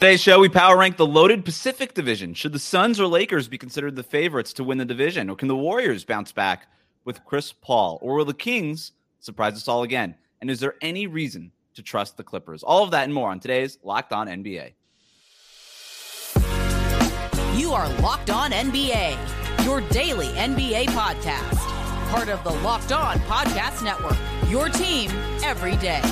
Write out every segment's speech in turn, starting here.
Today's show, we power rank the loaded Pacific Division. Should the Suns or Lakers be considered the favorites to win the division? Or can the Warriors bounce back with Chris Paul? Or will the Kings surprise us all again? And is there any reason to trust the Clippers? All of that and more on today's Locked On NBA. You are Locked On NBA, your daily NBA podcast. Part of the Locked On Podcast Network, your team every day.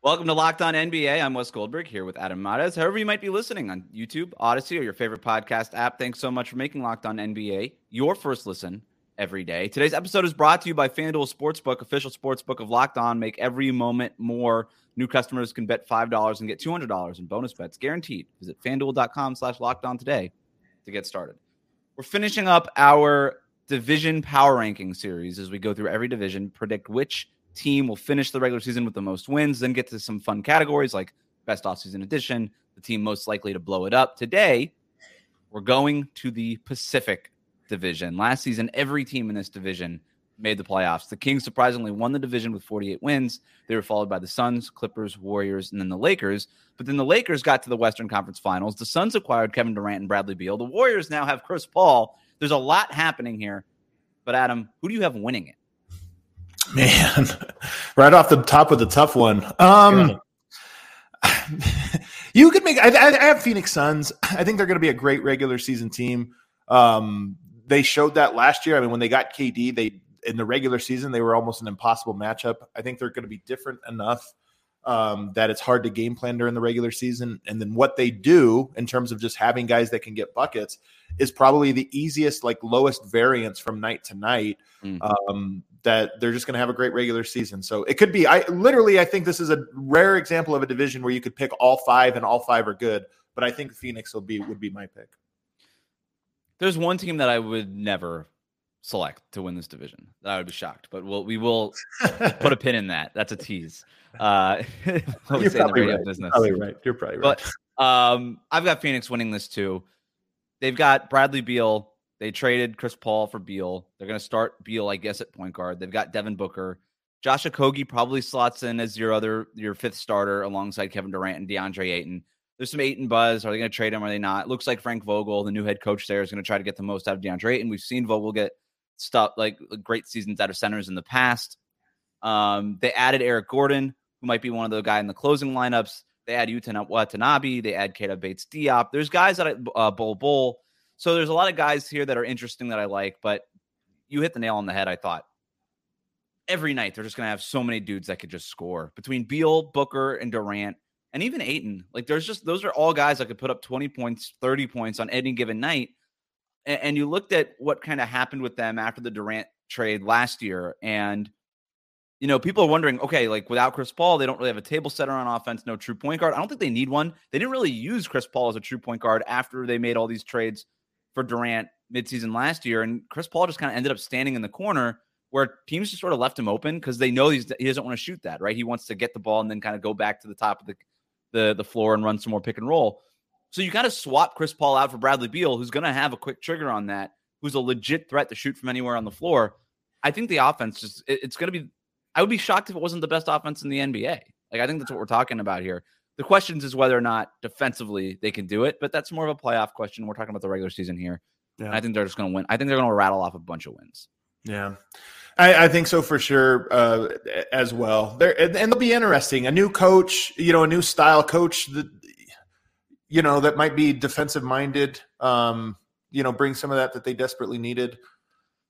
Welcome to Locked On NBA. I'm Wes Goldberg here with Adam Mares. However, you might be listening on YouTube, Odysee, or your favorite podcast app, thanks so much for making Locked On NBA your first listen every day. Today's episode is brought to you by FanDuel Sportsbook, official sportsbook of Locked On. Make every moment more. New customers can bet $5 and get $200 in bonus bets guaranteed. Visit fanduel.com slash locked on today to get started. We're finishing up our division power ranking series as we go through every division, predict which team will finish the regular season with the most wins, then get to some fun categories like best offseason edition, the team most likely to blow it up. Today, we're going to the Pacific Division. Last season, every team in this division made the playoffs. The Kings surprisingly won the division with 48 wins. They were followed by the Suns, Clippers, Warriors, and then the Lakers. But then the Lakers got to the Western Conference Finals. The Suns acquired Kevin Durant and Bradley Beal. The Warriors now have Chris Paul. There's a lot happening here. But Adam, who do you have winning it? Man, right off the top of the tough one. Um, you could make. I, I, have Phoenix Suns. I think they're going to be a great regular season team. Um, they showed that last year. I mean, when they got KD, they in the regular season they were almost an impossible matchup. I think they're going to be different enough um, that it's hard to game plan during the regular season. And then what they do in terms of just having guys that can get buckets is probably the easiest, like lowest variance from night to night. Mm. Um, that they're just going to have a great regular season. So it could be. I literally, I think this is a rare example of a division where you could pick all five and all five are good. But I think Phoenix will be would be my pick. There's one team that I would never select to win this division. That I would be shocked, but we'll we will put a pin in that. That's a tease. Uh, You're probably right. Business. Probably right. You're probably right. But um, I've got Phoenix winning this too. They've got Bradley Beal. They traded Chris Paul for Beal. They're going to start Beal, I guess, at point guard. They've got Devin Booker. Josh Okogie probably slots in as your other your fifth starter alongside Kevin Durant and DeAndre Ayton. There's some Ayton buzz. Are they going to trade him? Are they not? It looks like Frank Vogel, the new head coach there, is going to try to get the most out of DeAndre Ayton. We've seen Vogel get stuff like great seasons out of centers in the past. Um, they added Eric Gordon, who might be one of the guy in the closing lineups. They add Yuta Watanabe. They add Keita Bates Diop. There's guys that uh, Bull Bol. So there's a lot of guys here that are interesting that I like. But you hit the nail on the head. I thought every night they're just going to have so many dudes that could just score between Beal, Booker, and Durant, and even Ayton. Like there's just those are all guys that could put up 20 points, 30 points on any given night and, and you looked at what kind of happened with them after the Durant trade last year, and you know, people are wondering, okay, like without Chris Paul, they don't really have a table setter on offense, no true point guard. I don't think they need one. They didn't really use Chris Paul as a true point guard after they made all these trades for Durant midseason last year. And Chris Paul just kind of ended up standing in the corner where teams just sort of left him open because they know he's, he doesn't want to shoot that, right? He wants to get the ball and then kind of go back to the top of the, the, the floor and run some more pick and roll. So you kind of swap Chris Paul out for Bradley Beal, who's going to have a quick trigger on that, who's a legit threat to shoot from anywhere on the floor. I think the offense just it, it's going to be. I would be shocked if it wasn't the best offense in the NBA. Like I think that's what we're talking about here. The questions is whether or not defensively they can do it, but that's more of a playoff question. We're talking about the regular season here. Yeah. I think they're just going to win. I think they're going to rattle off a bunch of wins. Yeah. I, I, think so for sure uh, as well. There and, and they'll be interesting. A new coach, you know, a new style coach. that you know, that might be defensive minded. Um, you know, bring some of that that they desperately needed.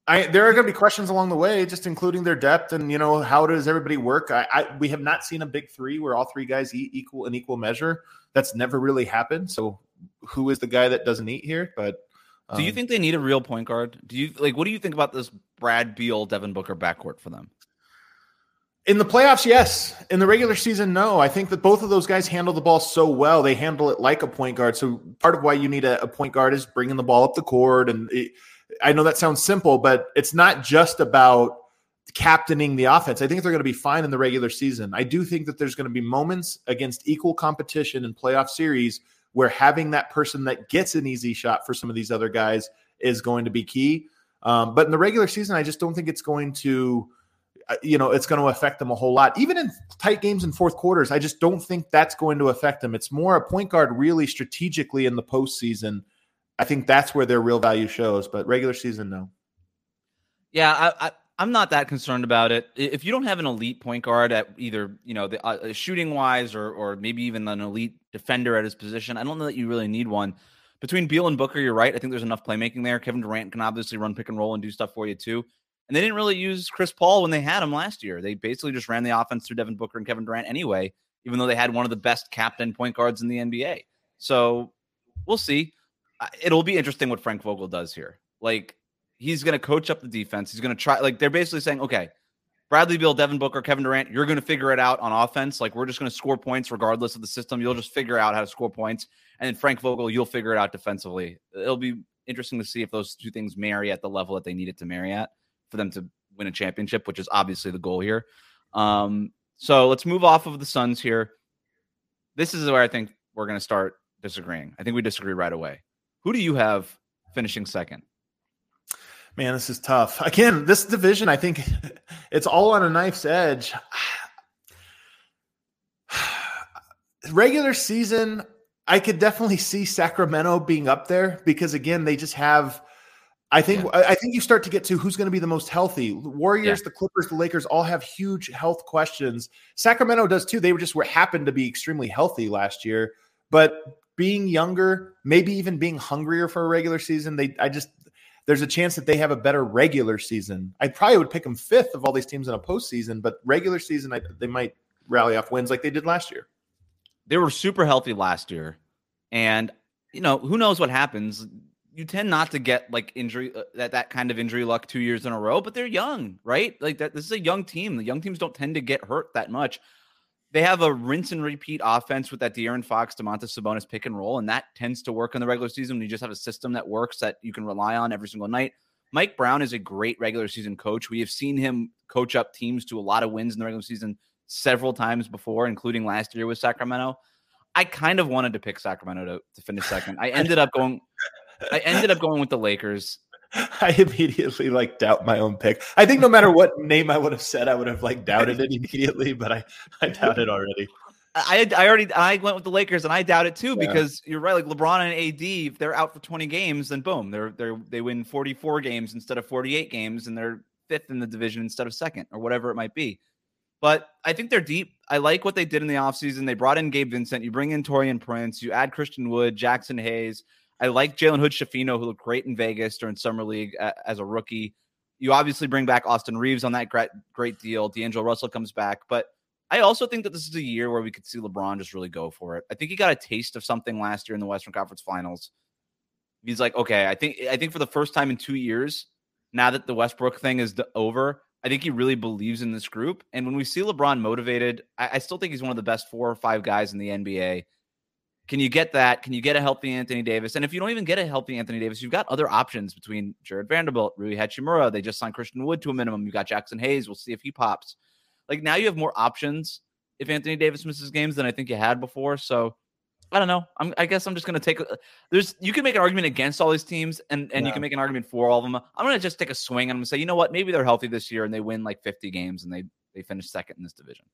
I, there are going to be questions along the way, just including their depth and you know how does everybody work. I, I we have not seen a big three where all three guys eat equal in equal measure. That's never really happened. So who is the guy that doesn't eat here? But um, do you um, think they need a real point guard? Do you like what do you think about this Brad Beal Devin Booker backcourt for them? In the playoffs, yes. In the regular season, no. I think that both of those guys handle the ball so well. They handle it like a point guard. So part of why you need a, a point guard is bringing the ball up the court. And it, I know that sounds simple, but it's not just about captaining the offense. I think they're going to be fine in the regular season. I do think that there's going to be moments against equal competition in playoff series where having that person that gets an easy shot for some of these other guys is going to be key. Um, but in the regular season, I just don't think it's going to uh, you know, it's going to affect them a whole lot. Even in tight games in fourth quarters, I just don't think that's going to affect them. It's more a point guard really strategically in the postseason. I think that's where their real value shows, but regular season, no. Yeah, I, I I'm not that concerned about it. If you don't have an elite point guard at either, you know, the uh, shooting wise or or maybe even an elite defender at his position, I don't know that you really need one. Between Beal and Booker, you're right. I think there's enough playmaking there. Kevin Durant can obviously run pick and roll and do stuff for you too. And they didn't really use Chris Paul when they had him last year. They basically just ran the offense through Devin Booker and Kevin Durant anyway, even though they had one of the best captain point guards in the NBA. So we'll see. It'll be interesting what Frank Vogel does here. Like he's going to coach up the defense. He's going to try. Like they're basically saying, okay, Bradley Beal, Devin Booker, Kevin Durant, you're going to figure it out on offense. Like we're just going to score points regardless of the system. You'll just figure out how to score points. And then Frank Vogel, you'll figure it out defensively. It'll be interesting to see if those two things marry at the level that they need it to marry at for them to win a championship, which is obviously the goal here. Um, so let's move off of the Suns here. This is where I think we're going to start disagreeing. I think we disagree right away. Who do you have finishing second? Man, this is tough. Again, this division, I think it's all on a knife's edge. Regular season, I could definitely see Sacramento being up there because again, they just have I think yeah. I think you start to get to who's going to be the most healthy. The Warriors, yeah. the Clippers, the Lakers all have huge health questions. Sacramento does too. They were just were happened to be extremely healthy last year, but being younger, maybe even being hungrier for a regular season, they I just there's a chance that they have a better regular season. I probably would pick them fifth of all these teams in a postseason, but regular season I, they might rally off wins like they did last year. They were super healthy last year, and you know who knows what happens you tend not to get like injury uh, that that kind of injury luck two years in a row, but they're young, right? Like that. This is a young team. The young teams don't tend to get hurt that much. They have a rinse and repeat offense with that De'Aaron Fox, Domantas Sabonis pick and roll, and that tends to work in the regular season. When you just have a system that works that you can rely on every single night. Mike Brown is a great regular season coach. We have seen him coach up teams to a lot of wins in the regular season several times before, including last year with Sacramento. I kind of wanted to pick Sacramento to, to finish second. I ended up going I ended up going with the Lakers. I immediately like doubt my own pick. I think no matter what name I would have said, I would have like doubted it immediately, but I I doubt it already. I I already I went with the Lakers and I doubt it too yeah. because you're right. Like LeBron and AD, if they're out for 20 games, then boom, they're they're they win 44 games instead of 48 games, and they're fifth in the division instead of second or whatever it might be. But I think they're deep. I like what they did in the offseason. They brought in Gabe Vincent. You bring in Taurean Prince. You add Christian Wood, Jaxson Hayes. I like Jalen Hood Schifino, who looked great in Vegas during summer league as a rookie. You obviously bring back Austin Reaves on that great, great deal. D'Angelo Russell comes back, but I also think that this is a year where we could see LeBron just really go for it. I think he got a taste of something last year in the Western Conference Finals. He's like, okay, I think I think for the first time in two years, now that the Westbrook thing is over, I think he really believes in this group. And when we see LeBron motivated, I, I still think he's one of the best four or five guys in the NBA. Can you get that? Can you get a healthy Anthony Davis? And if you don't even get a healthy Anthony Davis, you've got other options between Jarred Vanderbilt, Rui Hachimura. They just signed Christian Wood to a minimum. You've got Jaxson Hayes. We'll see if he pops. Like now you have more options if Anthony Davis misses games than I think you had before. So I don't know. I'm, i guess I'm just going to take. There's you can make an argument against all these teams, and and yeah. you can make an argument for all of them. I'm going to just take a swing and I'm going to say, you know what? Maybe they're healthy this year and they win like 50 games and they they finish second in this division.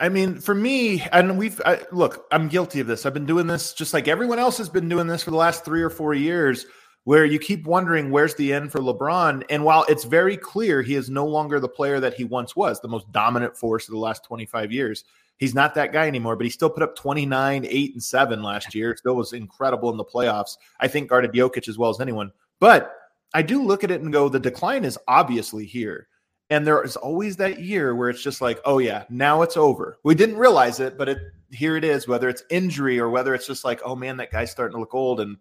I mean, for me, and we've I, look, I'm guilty of this. I've been doing this just like everyone else has been doing this for the last three or four years, where you keep wondering where's the end for LeBron. And while it's very clear he is no longer the player that he once was, the most dominant force of the last 25 years, he's not that guy anymore. But he still put up 29, 8, and 7 last year. Still was incredible in the playoffs. I think guarded Jokic as well as anyone. But I do look at it and go, the decline is obviously here. And there is always that year where it's just like, oh yeah, now it's over. We didn't realize it, but it here it is. Whether it's injury or whether it's just like, oh man, that guy's starting to look old. And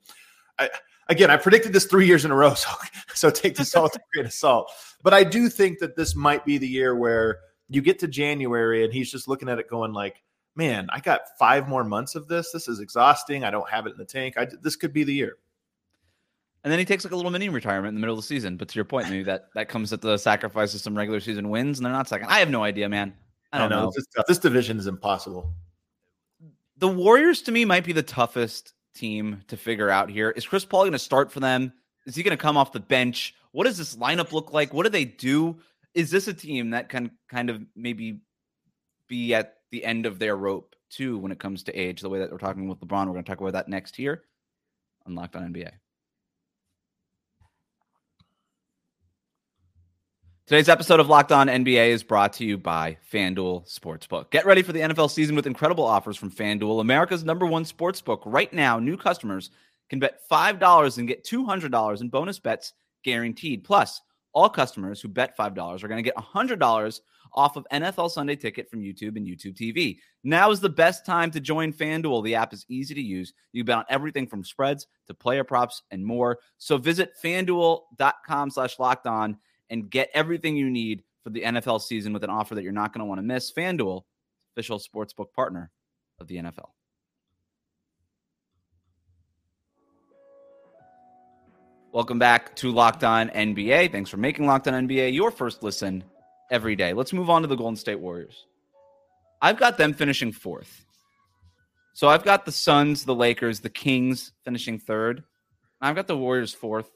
I, again, I predicted this three years in a row, so so take this all with a grain of salt. But I do think that this might be the year where you get to January and he's just looking at it, going like, man, I got five more months of this. This is exhausting. I don't have it in the tank. I, this could be the year and then he takes like a little mini retirement in the middle of the season. But to your point, maybe that that comes at the sacrifice of some regular season wins, and they're not second. I have no idea, man. I don't I know. know. This, this division is impossible. The Warriors to me might be the toughest team to figure out here. Is Chris Paul going to start for them? Is he going to come off the bench? What does this lineup look like? What do they do? is this a team that can kind of maybe be at the end of their rope too when it comes to age? The way that we're talking with LeBron, we're going to talk about that next here on Locked On NBA. Today's episode of Locked On NBA is brought to you by FanDuel Sportsbook. Get ready for the NFL season with incredible offers from FanDuel, America's number one sportsbook. Right now, new customers can bet $5 and get $200 in bonus bets guaranteed. Plus, all customers who bet $5 are going to get $100 off of NFL Sunday Ticket from YouTube and YouTube TV. Now is the best time to join FanDuel. The app is easy to use. You bet on everything from spreads to player props and more. So visit fanduel.com slash locked on and get everything you need for the NFL season with an offer that you're not going to want to miss. FanDuel, official sportsbook partner of the NFL. Welcome back to Locked On NBA. Thanks for making Locked On NBA your first listen every day. Let's move on to the Golden State Warriors. I've got them finishing fourth. So I've got the Suns, the Lakers, the Kings finishing third. I've got the Warriors fourth.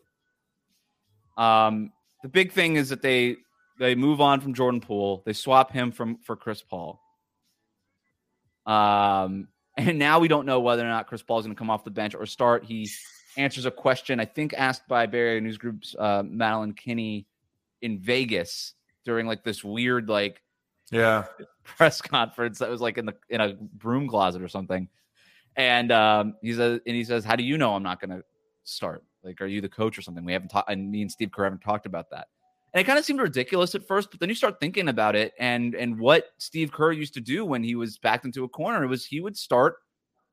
Um, the big thing is that they they move on from Jordan Poole. They swap him from for Chris Paul. Um, and now we don't know whether or not Chris Paul is going to come off the bench or start. He answers a question I think asked by Bay News Group's uh, Madeline Kenney in Vegas during like this weird like yeah press conference that was like in the in a broom closet or something. And um, he says, and he says, "How do you know I'm not going to start? Like, are you the coach or something?" We haven't talked, and me and Steve Kerr haven't talked about that. And it kind of seemed ridiculous at first, but then you start thinking about it, and and what Steve Kerr used to do when he was backed into a corner It was he would start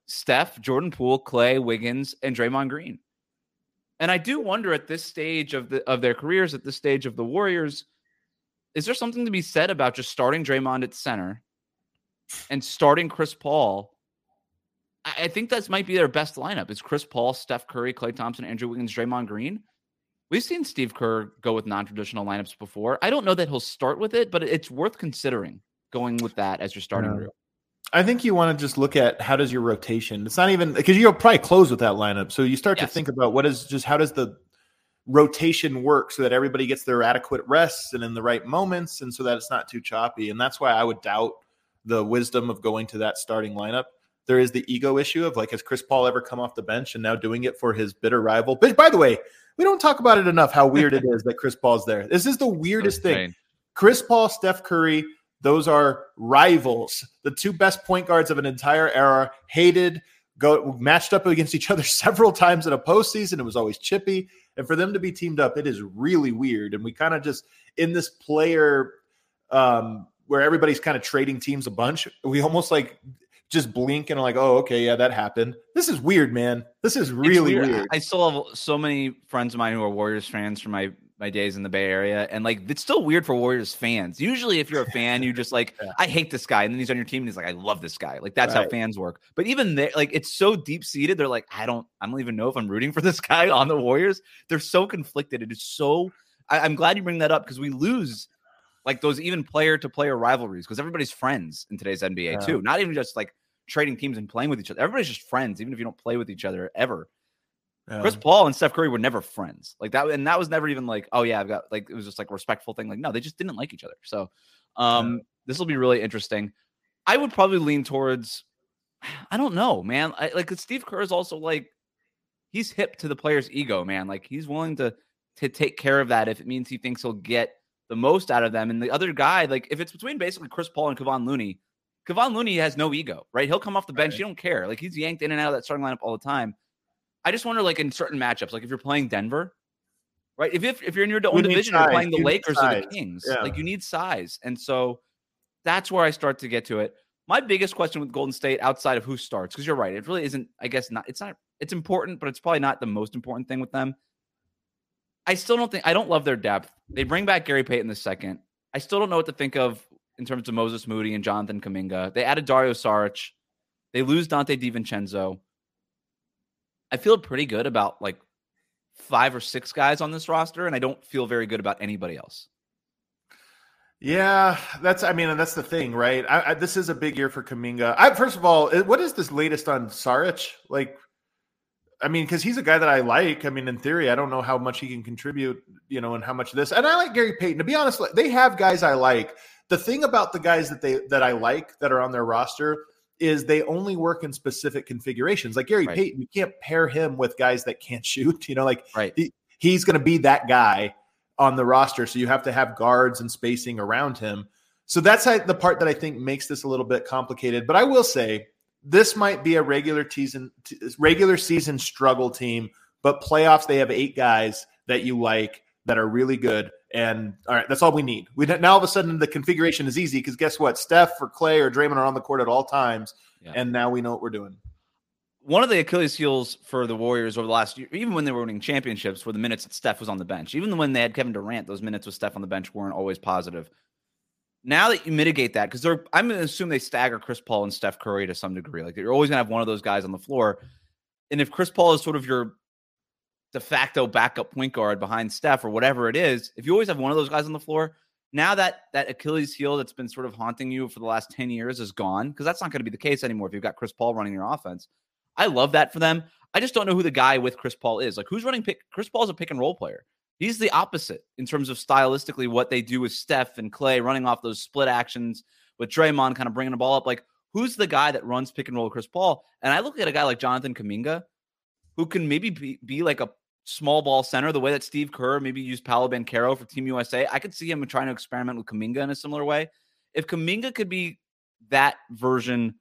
Steph, Jordan Poole, Klay, Wiggins, and Draymond Green. And I do wonder at this stage of the of their careers, at this stage of the Warriors, is there something to be said about just starting Draymond at center and starting Chris Paul? I, think that might be their best lineup. Is Chris Paul, Steph Curry, Klay Thompson, Andrew Wiggins, Draymond Green? We've seen Steve Kerr go with non-traditional lineups before. I don't know that he'll start with it, but it's worth considering going with that as your starting group. I think you want to just look at how does your rotation. It's not even because you'll probably close with that lineup. So you start to think about what is just how does the rotation work so that everybody gets their adequate rests and in the right moments, and so that it's not too choppy. And that's why I would doubt the wisdom of going to that starting lineup. There is the ego issue of like, has Chris Paul ever come off the bench and now doing it for his bitter rival? But by the way, we don't talk about it enough how weird it is that Chris Paul's there. This is the weirdest thing. Chris Paul, Steph Curry, those are rivals, the two best point guards of an entire era, hated, go matched up against each other several times in a postseason. It was always chippy. And for them to be teamed up, it is really weird. And we kind of just in this player um where everybody's kind of trading teams a bunch, we almost like just blink and are like, oh, okay, yeah, that happened. This is weird, man. This is really weird. I still have so many friends of mine who are Warriors fans from my my days in the Bay Area, and like it's still weird for Warriors fans. Usually, if you're a fan, you just like, Yeah. I hate this guy, and then he's on your team, and he's like, I love this guy. Like that's how fans work. But even there, like it's so deep seated. They're like, I don't, I don't even know if I'm rooting for this guy on the Warriors. They're so conflicted. It is so. I, I'm glad you bring that up because we lose like those even player to player rivalries because everybody's friends in today's NBA Yeah. too. Not even just like trading teams and playing with each other. Everybody's just friends, even if you don't play with each other ever. Yeah. Chris Paul and Steph Curry were never friends. Like that, and that was never even like, oh yeah, I've got like it was just like a respectful thing. Like, no, they just didn't like each other. So um this will be really interesting. I would probably lean towards I don't know, man. I like Steve Kerr is also like he's hip to the player's ego, man. Like he's willing to to take care of that if it means he thinks he'll get the most out of them. And the other guy, like if it's between basically Chris Paul and Kevon Looney, Kevon Looney has no ego, right? He'll come off the bench. Right. You don't care. Like he's yanked in and out of that starting lineup all the time. I just wonder, like in certain matchups, like if you're playing Denver, right? If if, if you're in your own division, you're playing the You Lakers or the Kings. Yeah. Like you need size, and so that's where I start to get to it. My biggest question with Golden State, outside of who starts, because you're right, it really isn't. I guess not. It's not. It's important, but it's probably not the most important thing with them. I still don't think I don't love their depth. They bring back Gary Payton the second. I still don't know what to think of in terms of Moses Moody and Jonathan Kuminga. They added Dario Saric. They lose Donte DiVincenzo. I feel pretty good about like five or six guys on this roster, and I don't feel very good about anybody else. Yeah, that's. I mean, that's the thing, right? I, I, this is a big year for Kuminga. I, first of all, what is this latest on Saric? Like, I mean, because he's a guy that I like. I mean, in theory, I don't know how much he can contribute, you know, and how much this. And I like Gary Payton. To be honest, they have guys I like. The thing about the guys that they that I like that are on their roster is they only work in specific configurations. Like Gary right. Payton, you can't pair him with guys that can't shoot. You know, like right. he, he's going to be that guy on the roster. So you have to have guards and spacing around him. So that's the part that I think makes this a little bit complicated. But I will say this might be a regular season regular season struggle team, but playoffs they have eight guys that you like that are really good. And all right, that's all we need. We now all of a sudden the configuration is easy because guess what? Steph or Klay or Draymond are on the court at all times, yeah. and now we know what we're doing. One of the Achilles heels for the Warriors over the last year, even when they were winning championships, were the minutes that Steph was on the bench. Even when they had Kevin Durant, those minutes with Steph on the bench weren't always positive now that you mitigate that, because they're I'm gonna assume they stagger Chris Paul and Steph Curry to some degree. Like you're always gonna have one of those guys on the floor. And if Chris Paul is sort of your de facto backup point guard behind Steph or whatever it is, if you always have one of those guys on the floor, now that that Achilles heel that's been sort of haunting you for the last 10 years is gone, because that's not going to be the case anymore if you've got Chris Paul running your offense. I love that for them. I just don't know who the guy with Chris Paul is. Like who's running pick Chris Paul's a pick and roll player. He's the opposite in terms of stylistically what they do with Steph and Klay running off those split actions with Draymond kind of bringing the ball up. Like, who's the guy that runs pick and roll with Chris Paul? And I look at a guy like Jonathan Kuminga, who can maybe be, be like a small ball center, the way that Steve Kerr maybe used Paolo Banchero for Team USA. I could see him trying to experiment with Kuminga in a similar way. If Kuminga could be that version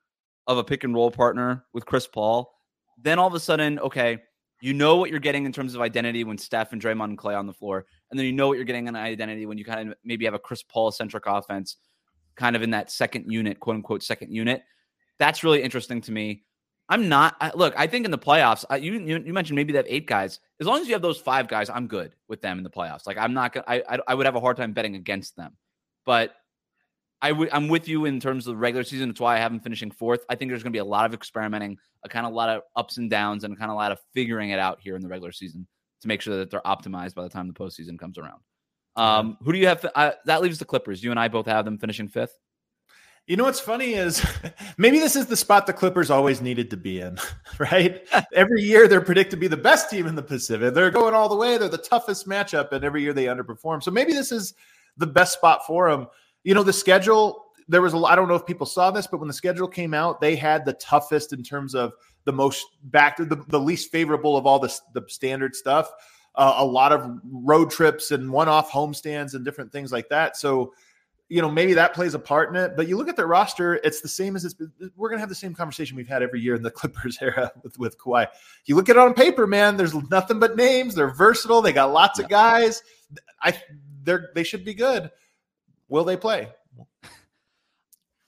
of a pick and roll partner with Chris Paul, then all of a sudden, okay, you know what you're getting in terms of identity when Steph and Draymond and Klay on the floor, and then you know what you're getting in identity when you kind of maybe have a Chris Paul centric offense, kind of in that second unit, quote unquote second unit. That's really interesting to me. I'm not I, look. I think in the playoffs, I, you, you, you mentioned maybe they have eight guys. As long as you have those five guys, I'm good with them in the playoffs. Like I'm not gonna. I I, I would have a hard time betting against them, but I would I'm with you in terms of the regular season. That's why I have them finishing fourth. I think there's going to be a lot of experimenting, a kind of lot of ups and downs, and kind of a lot of figuring it out here in the regular season to make sure that they're optimized by the time the postseason comes around. Um, who do you have? Uh, that leaves the Clippers. You and I both have them finishing fifth. You know what's funny is maybe this is the spot the Clippers always needed to be in, right? every year they're predicted to be the best team in the Pacific. They're going all the way. They're the toughest matchup, and every year they underperform. So maybe this is the best spot for them you know, the schedule, there was a I don't know if people saw this, but when the schedule came out, they had the toughest in terms of the most back the, the least favorable of all the, the standard stuff. Uh, a lot of road trips and one-off homestands and different things like that. So, you know, maybe that plays a part in it. But you look at their roster; it's the same as it's. We're gonna have the same conversation we've had every year in the Clippers era with with Kawhi. You look at it on paper, man. There's nothing but names. They're versatile. They got lots yeah. of guys. I they're they should be good. Will they play?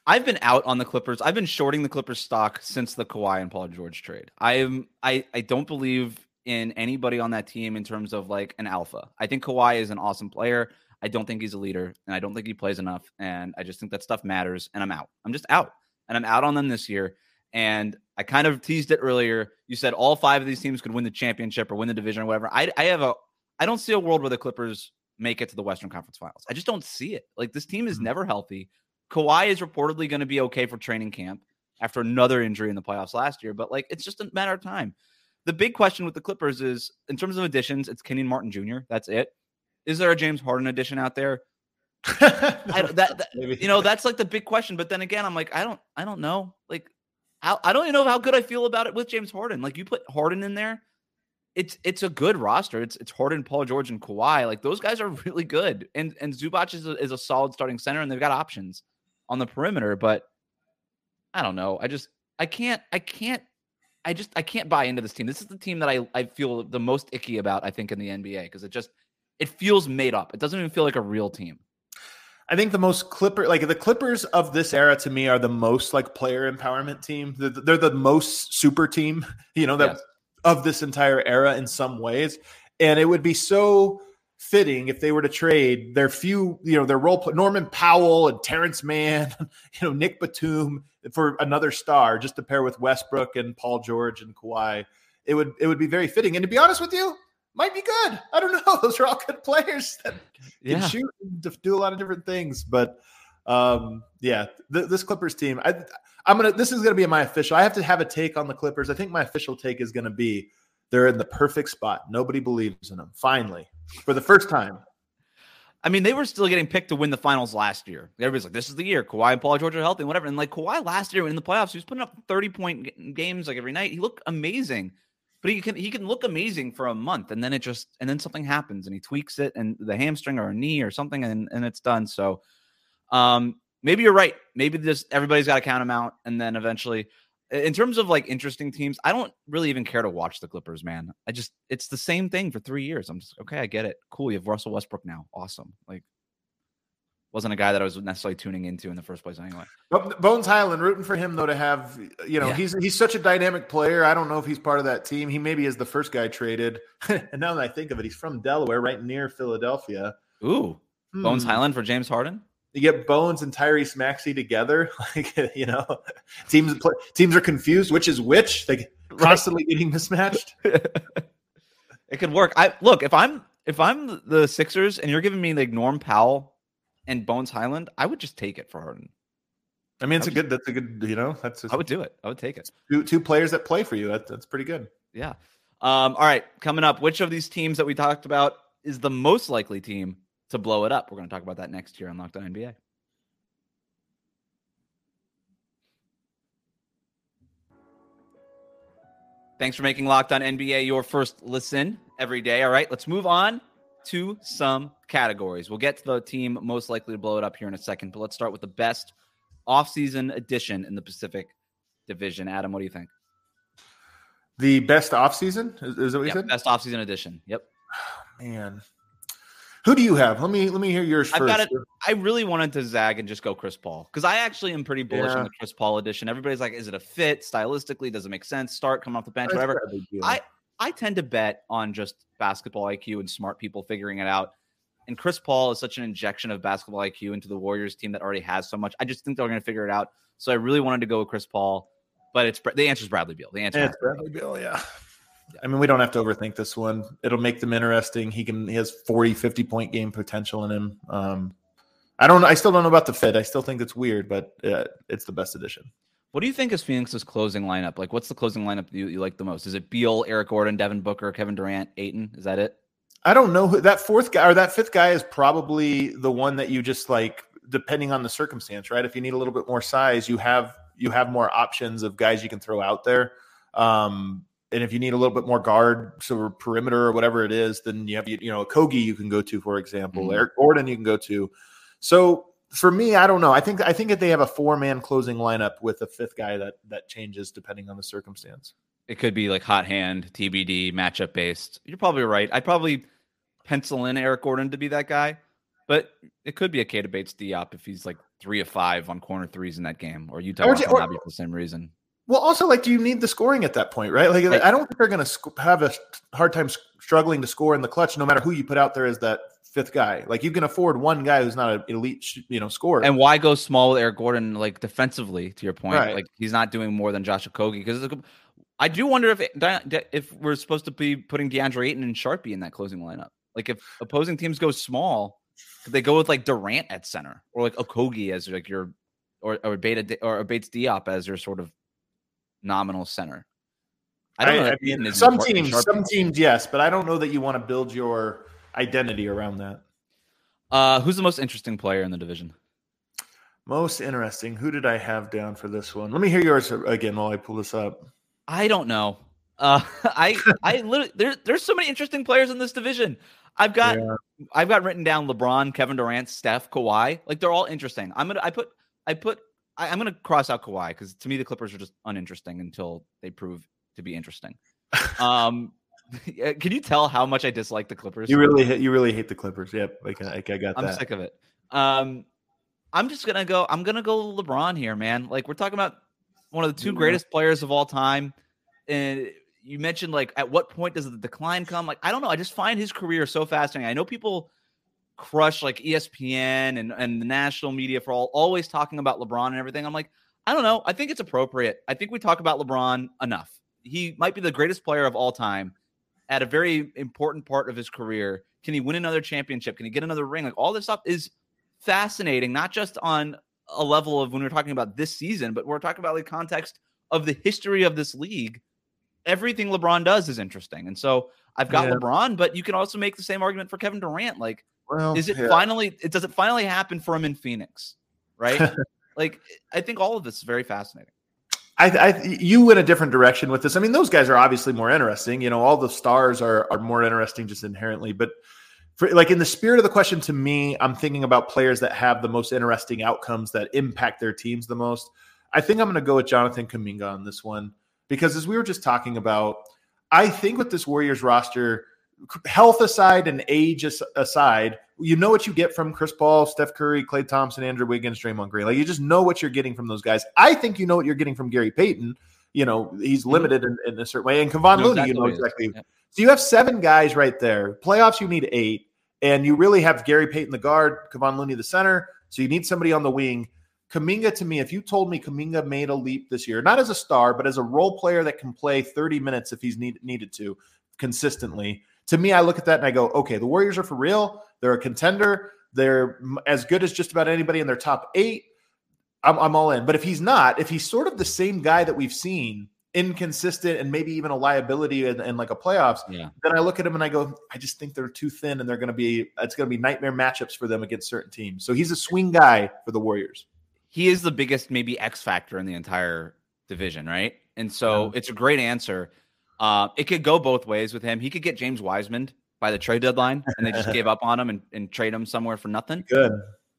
I've been out on the Clippers. I've been shorting the Clippers stock since the Kawhi and Paul George trade. I am I I don't believe in anybody on that team in terms of like an alpha. I think Kawhi is an awesome player. I don't think he's a leader and I don't think he plays enough and I just think that stuff matters and I'm out. I'm just out. And I'm out on them this year and I kind of teased it earlier. You said all five of these teams could win the championship or win the division or whatever. I I have a I don't see a world where the Clippers make it to the Western Conference Finals. I just don't see it. Like this team is mm-hmm. never healthy. Kawhi is reportedly going to be okay for training camp after another injury in the playoffs last year, but like it's just a matter of time. The big question with the Clippers is in terms of additions, it's Kenyon Martin Jr. That's it. Is there a James Harden edition out there? I, that, that you know that's like the big question. But then again, I'm like I don't I don't know. Like how, I don't even know how good I feel about it with James Harden. Like you put Harden in there, it's it's a good roster. It's it's Harden, Paul George, and Kawhi. Like those guys are really good. And and Zubac is a, is a solid starting center, and they've got options on the perimeter. But I don't know. I just I can't I can't I just I can't buy into this team. This is the team that I I feel the most icky about. I think in the NBA because it just it feels made up. It doesn't even feel like a real team. I think the most Clipper, like the Clippers of this era, to me, are the most like player empowerment team. They're, they're the most super team, you know, that yes of this entire era in some ways. And it would be so fitting if they were to trade their few, you know, their role Norman Powell and Terance Mann, you know, Nick Batum for another star, just to pair with Westbrook and Paul George and Kawhi. It would it would be very fitting. And to be honest with you, might be good. I don't know. Those are all good players that yeah. can shoot and do a lot of different things. But um, yeah, th- this Clippers team, I I'm gonna. This is gonna be my official. I have to have a take on the Clippers. I think my official take is gonna be They're in the perfect spot. Nobody believes in them. Finally, for the first time. I mean, they were still getting picked to win the finals last year. Everybody's like, "This is the year." Kawhi and Paul George are healthy, and whatever. And like Kawhi last year in the playoffs, he was putting up thirty point games like every night. He looked amazing, but he can he can look amazing for a month, and then it just and then something happens, and he tweaks it, and the hamstring or a knee or something, and and it's done. So, um, maybe you're right. Maybe this everybody's got to count him out, and then eventually in terms of like interesting teams, I don't really even care to watch the Clippers, man. I just it's the same thing for three years. I'm just okay, I get it. Cool. You have Russell Westbrook now. Awesome. Like wasn't a guy that I was necessarily tuning into in the first place anyway. Bones Hyland rooting for him though to have you know, yeah. he's he's such a dynamic player. I don't know if he's part of that team. He maybe is the first guy traded. and now that I think of it, he's from Delaware, right near Philadelphia. Ooh. Hmm. Bones Hyland for James Harden? you get Bones and Tyrese Maxey together, like you know, teams teams are confused which is which. They constantly getting mismatched. it could work. I look if I'm if I'm the Sixers and you're giving me like Norm Powell and Bones Hyland, I would just take it for Harden. I mean, it's a good. That's a good. You know, that's. I would do it. I would take it. Two two players that play for you. That, that's pretty good. Yeah. Um. All right. Coming up, which of these teams that we talked about is the most likely team to blow it up. We're going to talk about that next year on Locked On NBA. Thanks for making Locked On NBA your first listen every day. All right, let's move on to some categories. We'll get to the team most likely to blow it up here in a second, but let's start with the best offseason addition in the Pacific Division. Adam, what do you think? The best offseason? Is, is that what you said? Best offseason addition. Yep. Oh, man. Who do you have? Let me let me hear yours I've first. Got it. I really wanted to zag and just go Chris Paul because I actually am pretty bullish yeah. on the Chris Paul edition. Everybody's like, is it a fit stylistically? Does it make sense? Start coming off the bench, That's whatever. I I tend to bet on just basketball IQ and smart people figuring it out. And Chris Paul is such an injection of basketball IQ into the Warriors team that already has so much. I just think they're going to figure it out. So I really wanted to go with Chris Paul, but it's the answer is Bradley Beal. The answer is Bradley Beal. Yeah. I mean, we don't have to overthink this one. It'll make them interesting. He can he has 40, 50 point game potential in him. Um, I don't I still don't know about the fit. I still think it's weird, but uh, it's the best addition. What do you think is Phoenix's closing lineup? Like, what's the closing lineup you, you like the most? Is it Beal, Eric Gordon, Devin Booker, Kevin Durant, Ayton? Is that it? I don't know who that fourth guy or that fifth guy is probably the one that you just like, depending on the circumstance, right? If you need a little bit more size, you have you have more options of guys you can throw out there. Um, and if you need a little bit more guard, so perimeter or whatever it is, then you have you know Okogie you can go to, for example, mm-hmm. Eric Gordon you can go to. So for me, I don't know. I think I think if they have a four man closing lineup with a fifth guy that that changes depending on the circumstance. It could be like hot hand, TBD, matchup based. You're probably right. I'd probably pencil in Eric Gordon to be that guy, but it could be a Keita Bates Diop if he's like three of five on corner threes in that game, or Yuta or, or, for the same reason. Well, also, like, do you need the scoring at that point, right? Like, right. I don't think they're going to sc- have a hard time struggling to score in the clutch, no matter who you put out there as that fifth guy. Like, you can afford one guy who's not an elite, you know, scorer. And why go small with Eric Gordon, like defensively? To your point, right. like he's not doing more than Josh Okogie because I do wonder if if we're supposed to be putting DeAndre Ayton and Sharpie in that closing lineup. Like, if opposing teams go small, could they go with like Durant at center or like Okogie as like your or or Beta or Bates Diop as your sort of nominal center. I don't I, know. I mean, some teams, some teams, yes, but I don't know that you want to build your identity around that. Uh, who's the most interesting player in the division? Most interesting. Who did I have down for this one? Let me hear yours again while I pull this up. I don't know. Uh, I I literally there, there's so many interesting players in this division. I've got yeah. I've got written down LeBron, Kevin Durant, Steph, Kawhi. Like they're all interesting. I'm gonna I put I put I, am going to cross out Kawhi because to me the Clippers are just uninteresting until they prove to be interesting. um, can you tell how much I dislike the Clippers? You really hate, you really hate the Clippers. Yep, like, like I got that. I'm sick of it. Um, I'm just gonna go. I'm gonna go LeBron here, man. Like we're talking about one of the two greatest players of all time, and you mentioned like at what point does the decline come? Like I don't know. I just find his career so fascinating. I know people crush like ESPN and, and the national media for all always talking about LeBron and everything. I'm like, I don't know. I think it's appropriate. I think we talk about LeBron enough. He might be the greatest player of all time at a very important part of his career. Can he win another championship? Can he get another ring? Like all this stuff is fascinating, not just on a level of when we're talking about this season, but we're talking about the context of the history of this league. everything LeBron does is interesting. And so I've got Yeah. LeBron, but you can also make the same argument for Kevin Durant. Like, Well, is it yeah. finally? It does it finally happen for him in Phoenix? Right? like, I think all of this is very fascinating. I, I you went a different direction with this. I mean, those guys are obviously more interesting. You know, all the stars are are more interesting just inherently. But for like in the spirit of the question, to me, I'm thinking about players that have the most interesting outcomes that impact their teams the most. I think I'm going to go with Jonathan Kuminga on this one because as we were just talking about, I think with this Warriors roster, health aside and age aside, you know what you get from Chris Paul, Steph Curry, Klay Thompson, Andrew Wiggins, Draymond Green. Like you just know what you're getting from those guys. I think you know what you're getting from Gary Payton. You know he's mm-hmm. limited in, in a certain way, and Kevon Looney, exactly you know what he is. exactly. Yep. So you have seven guys right there. Playoffs, you need eight, and you really have Gary Payton the guard, Kevon Looney the center. So you need somebody on the wing. Kuminga to me, if you told me Kuminga made a leap this year, not as a star, but as a role player that can play 30 minutes if he's need, needed to consistently, to me, I look at that and I go, okay, the Warriors are for real. They're a contender. They're as good as just about anybody in their top eight. I'm, I'm all in. But if he's not, if he's sort of the same guy that we've seen, inconsistent and maybe even a liability in, in like a playoffs, Yeah. then I look at him and I go, I just think they're too thin and they're going to be, it's going to be nightmare matchups for them against certain teams. So he's a swing guy for the Warriors. he is the biggest maybe X factor in the entire division, right? And so Yeah. it's a great answer. Uh, it could go both ways with him. He could get James Wiseman by the trade deadline, and they just gave up on him and, and trade him somewhere for nothing. Good.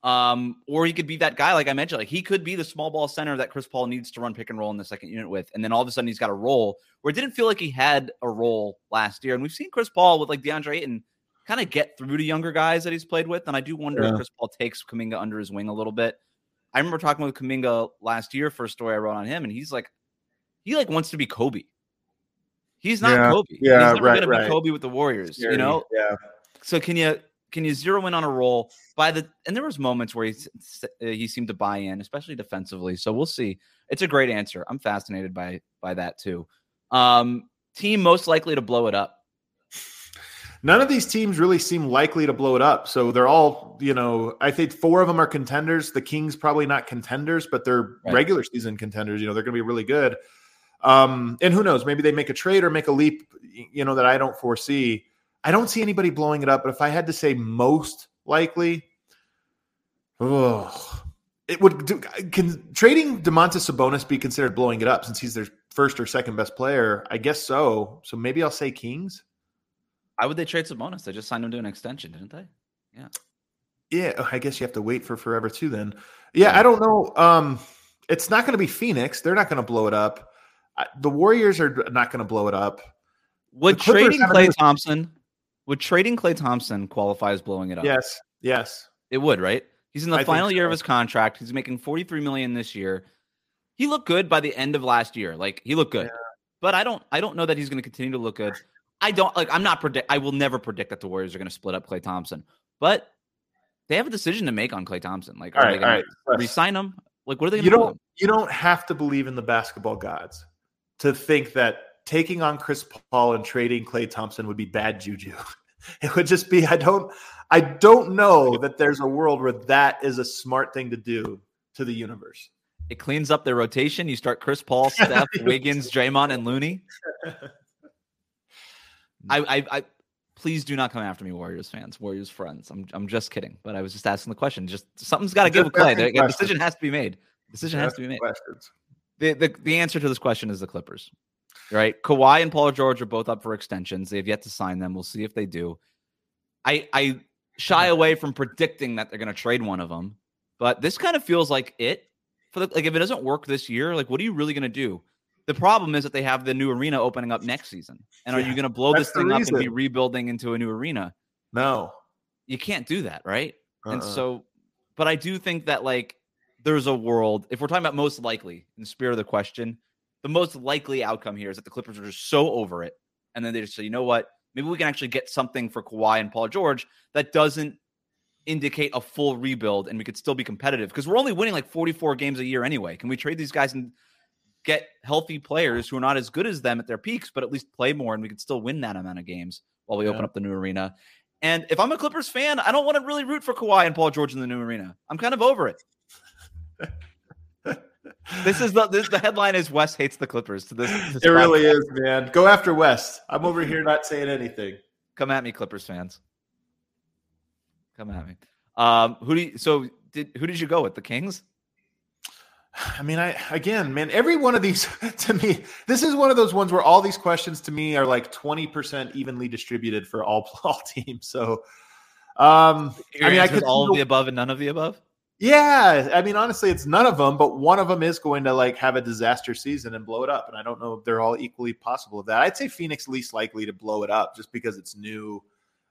Um, or he could be that guy, like I mentioned, like he could be the small ball center that Chris Paul needs to run pick and roll in the second unit with, and then all of a sudden he's got a role where it didn't feel like he had a role last year. And we've seen Chris Paul with like DeAndre Ayton kind of get through to younger guys that he's played with, and I do wonder Yeah. if Chris Paul takes Kuminga under his wing a little bit. I remember talking with Kuminga last year for a story I wrote on him, and he's like, he like wants to be Kobe. He's not Yeah, Kobe. yeah, he's never right, gonna right. be Kobe with the Warriors. You know, yeah. so can you can you zero in on a role by the and there was moments where he uh, he seemed to buy in especially defensively so we'll see it's a great answer i'm fascinated by by that too um team most likely to blow it up None of these teams really seem likely to blow it up. So they're all, you know, I think four of them are contenders. The Kings probably not contenders, but they're Right. regular season contenders. You know, they're going to be really good. Um, and who knows? Maybe they make a trade or make a leap, you know, that I don't foresee. I don't see anybody blowing it up. But if I had to say most likely, oh, it would. Do, can trading Domantas Sabonis be considered blowing it up since he's their first or second best player? I guess so. So maybe I'll say Kings. why would they trade Sabonis? they just signed him to an extension didn't they Yeah, Yeah, I guess you have to wait for forever too. Then, yeah, I don't know. Um, it's not going to be Phoenix. They're not going to blow it up. The Warriors are not going to blow it up. would trading Klay even- thompson would trading Klay thompson qualify as blowing it up Yes, yes. It would, right? He's in the I final year of his contract. He's making 43 million this year. He looked good by the end of last year. Like he looked good. But I don't I don't know that he's going to continue to look good. I don't like I'm not predict I will never predict that the Warriors are going to split up Klay Thompson. But they have a decision to make on Klay Thompson. Like All are right, they going all to right. re-sign him? Like what are they You going to don't. You don't have to believe in the basketball gods to think that taking on Chris Paul and trading Klay Thompson would be bad juju. It would just be. I don't. I don't know that there's a world where that is a smart thing to do to the universe. It cleans up their rotation. You start Chris Paul, Steph, Wiggins, Draymond, and Looney. I, I, I, please do not come after me, Warriors fans, Warriors friends. I'm, I'm just kidding. But I was just asking the question. Just something's got to give with Klay. The- A decision has to be made. Decision has to be made. Questions. The, the, the answer to this question is the Clippers, right? Kawhi and Paul George are both up for extensions. They have yet to sign them. We'll see if they do. I, I shy away from predicting that they're going to trade one of them, but this kind of feels like it. For the, like, if it doesn't work this year, like, what are you really going to do? The problem is that they have the new arena opening up next season, and are you going to blow this thing up and be rebuilding into a new arena? No. You can't do that, right? And Uh-uh. so, but I do think that like there's a world, if we're talking about most likely in the spirit of the question, the most likely outcome here is that the Clippers are just so over it. And then they just say, you know what? Maybe we can actually get something for Kawhi and Paul George that doesn't indicate a full rebuild and we could still be competitive because we're only winning like 44 games a year anyway. Can we trade these guys and get healthy players who are not as good as them at their peaks, but at least play more and we could still win that amount of games while we open up the new arena? And if I'm a Clippers fan, I don't want to really root for Kawhi and Paul George in the new arena. I'm kind of over it. This is the this, the headline is Wes hates the Clippers. To this, this it really is, man. Go after Wes. I'm over here not saying anything. Come at me, Clippers fans. Come at me. Um, who do you, so did who did you go with? The Kings? I mean, I again, man, every one of these to me, this is one of those ones where all these questions to me are like 20% evenly distributed for all all teams. So um Your I mean, I could all of the above and none of the above. Yeah, I mean, honestly, it's none of them, but one of them is going to like have a disaster season and blow it up. And I don't know if they're all equally possible of that. I'd say Phoenix least likely to blow it up just because it's new.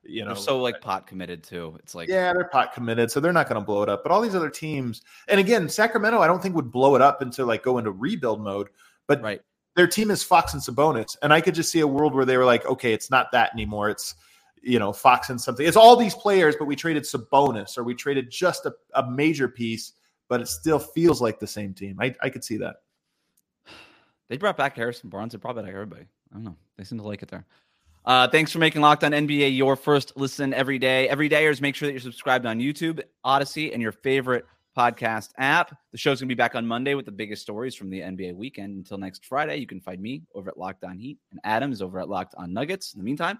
You know, They're so like pot committed too. It's like yeah, they're pot committed, so they're not going to blow it up. But all these other teams, and again, Sacramento, I don't think would blow it up into like go into rebuild mode. But right. their team is Fox and Sabonis, and I could just see a world where they were like, okay, it's not that anymore. It's you know Fox and something. It's all these players, but we traded Sabonis or we traded just a, a major piece, but it still feels like the same team. I, I could see that. They brought back Harrison Barnes. They brought back everybody. I don't know. They seem to like it there. Uh, thanks for making Locked On NBA your first listen every day. Every dayers, make sure that you're subscribed on YouTube, Odysee, and your favorite podcast app. The show's gonna be back on Monday with the biggest stories from the NBA weekend. Until next Friday, you can find me over at Locked On Heat and Adams over at Locked On Nuggets. In the meantime,